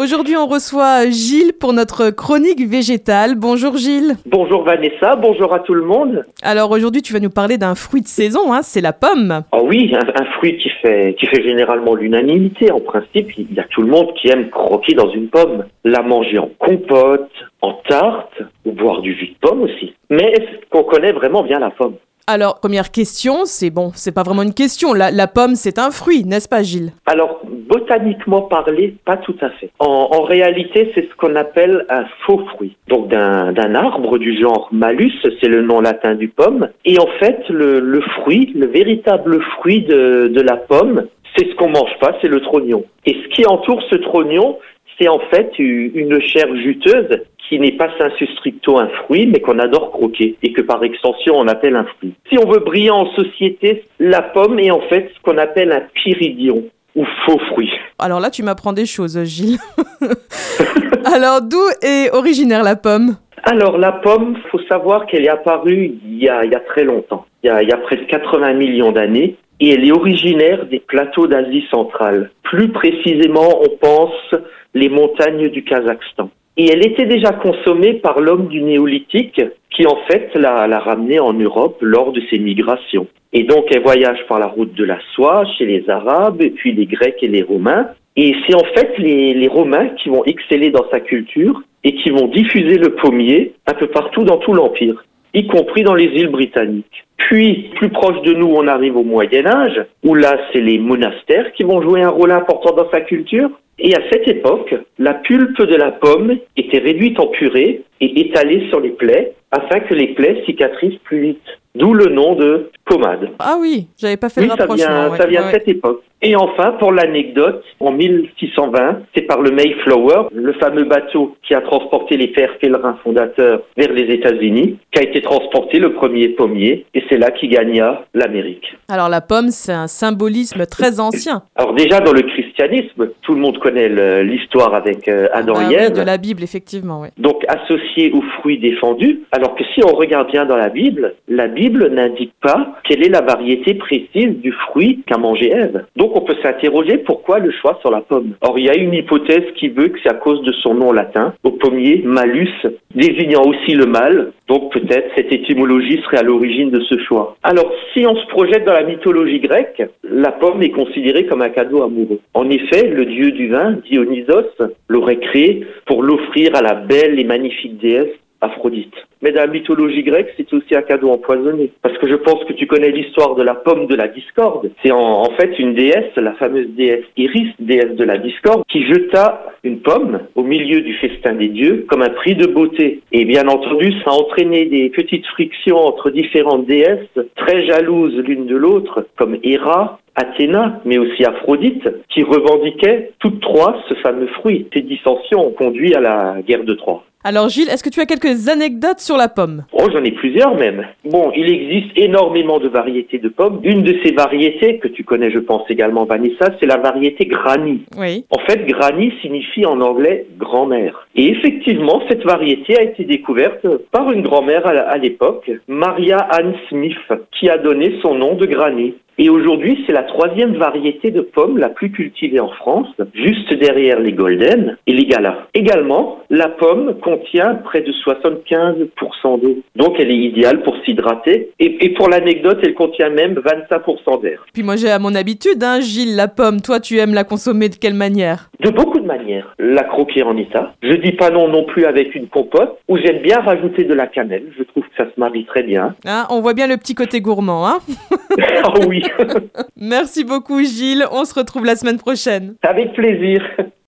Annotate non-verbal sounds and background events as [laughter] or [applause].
Aujourd'hui, on reçoit Gilles pour notre chronique végétale. Bonjour Gilles. Bonjour Vanessa, bonjour à tout le monde. Alors aujourd'hui, tu vas nous parler d'un fruit de saison, hein, c'est la pomme. Oh oui, un, un, fruit qui fait, qui fait généralement l'unanimité. En principe, il y a tout le monde qui aime croquer dans une pomme, la manger en compote, en tarte, ou boire du jus de pomme aussi. Mais est-ce qu'on connaît vraiment bien la pomme? Alors, première question, c'est bon, c'est pas vraiment une question. La, pomme, c'est un fruit, n'est-ce pas, Gilles? Alors, botaniquement parlé, pas tout à fait. En, réalité, c'est ce qu'on appelle un faux fruit. Donc, d'un arbre du genre Malus, c'est le nom latin du pomme. Et en fait, le, le fruit, le véritable fruit de, de la pomme, c'est ce qu'on mange pas, c'est le trognon. Et ce qui entoure ce trognon, c'est en fait une chair juteuse qui n'est pas sensu stricto un fruit, mais qu'on adore croquer et que par extension on appelle un fruit. Si on veut briller en société, la pomme est en fait ce qu'on appelle un pyridion ou faux fruit. Alors là, tu m'apprends des choses, Gilles. [laughs] Alors, d'où est originaire la pomme? Alors, la pomme, faut savoir qu'elle est apparue il y a, il y a très longtemps, il y a, il y a presque 80 millions d'années, et elle est originaire des plateaux d'Asie centrale. Plus précisément, on pense les montagnes du Kazakhstan. Et elle était déjà consommée par l'homme du néolithique qui en fait l'a, ramenée en Europe lors de ses migrations. Et donc elle voyage par la route de la soie chez les Arabes et puis les Grecs et les Romains. Et c'est en fait les, les Romains qui vont exceller dans sa culture et qui vont diffuser le pommier un peu partout dans tout l'Empire, y compris dans les îles britanniques. Puis, plus proche de nous, on arrive au Moyen Âge, où là, c'est les monastères qui vont jouer un rôle important dans sa culture. Et à cette époque, la pulpe de la pomme était réduite en purée et étalée sur les plaies afin que les plaies cicatrisent plus vite. D'où le nom de pommade. Ah oui, j'avais pas fait oui, le ça vient, ouais, ça vient ouais. de cette époque. Et enfin, pour l'anecdote, en 1620, c'est par le Mayflower, le fameux bateau qui a transporté les pères pèlerins fondateurs vers les États-Unis, qu'a été transporté le premier pommier, et c'est là qu'il gagna l'Amérique. Alors la pomme, c'est un symbolisme très ancien. Alors déjà dans le christianisme, tout le monde connaît l'histoire avec euh, Adam Ah et oui, Ève. de la Bible, effectivement. Donc associé aux fruits défendus, alors que si on regarde bien dans la Bible, la Bible n'indique pas quelle est la variété précise du fruit qu'a mangé Ève. Donc on peut s'interroger pourquoi le choix sur la pomme. Or il y a une hypothèse qui veut que c'est à cause de son nom latin, au pommier malus, désignant aussi le mal. Donc peut-être cette étymologie serait à l'origine de ce choix. Alors si on se projette dans la mythologie grecque, la pomme est considérée comme un cadeau amoureux. En effet, le dieu du vin, Dionysos, l'aurait créé pour l'offrir à la belle et magnifique déesse Aphrodite. Mais dans la mythologie grecque, c'est aussi un cadeau empoisonné. Parce que je pense que tu connais l'histoire de la pomme de la discorde. C'est en, fait une déesse, la fameuse déesse Iris, déesse de la discorde, qui jeta une pomme au milieu du festin des dieux comme un prix de beauté. Et bien entendu, ça a entraîné des petites frictions entre différentes déesses, très jalouses l'une de l'autre, comme Héra, Athéna, mais aussi Aphrodite, qui revendiquaient toutes trois ce fameux fruit. Ces dissensions ont conduit à la guerre de Troie. Alors Gilles, est-ce que tu as quelques anecdotes sur la pomme? Oh, j'en ai plusieurs même. Bon, il existe énormément de variétés de pommes. Une de ces variétés, que tu connais je pense également Vanessa, c'est la variété Granny. Oui. En fait, Granny signifie en anglais grand-mère. Et effectivement, cette variété a été découverte par une grand-mère à l'époque, Maria Ann Smith, qui a donné son nom de Granny. Et aujourd'hui, c'est la troisième variété de pommes la plus cultivée en France, juste derrière les Golden et les Galas. Également, la pomme contient près de 75% d'eau. Donc, elle est idéale pour s'hydrater. Et, et pour l'anecdote, elle contient même 25% d'air. Puis moi j'ai à mon habitude, hein, Gilles, la pomme. Toi, tu aimes la consommer de quelle manière? De beaucoup de manières. La croquer en état. Je dis pas non non plus avec une compote, où j'aime bien rajouter de la cannelle. Je trouve que ça se marie très bien. Hein, On voit bien le petit côté gourmand. Hein? [laughs] Ah oui, [laughs] Merci beaucoup, Gilles. On se retrouve la semaine prochaine. avec plaisir.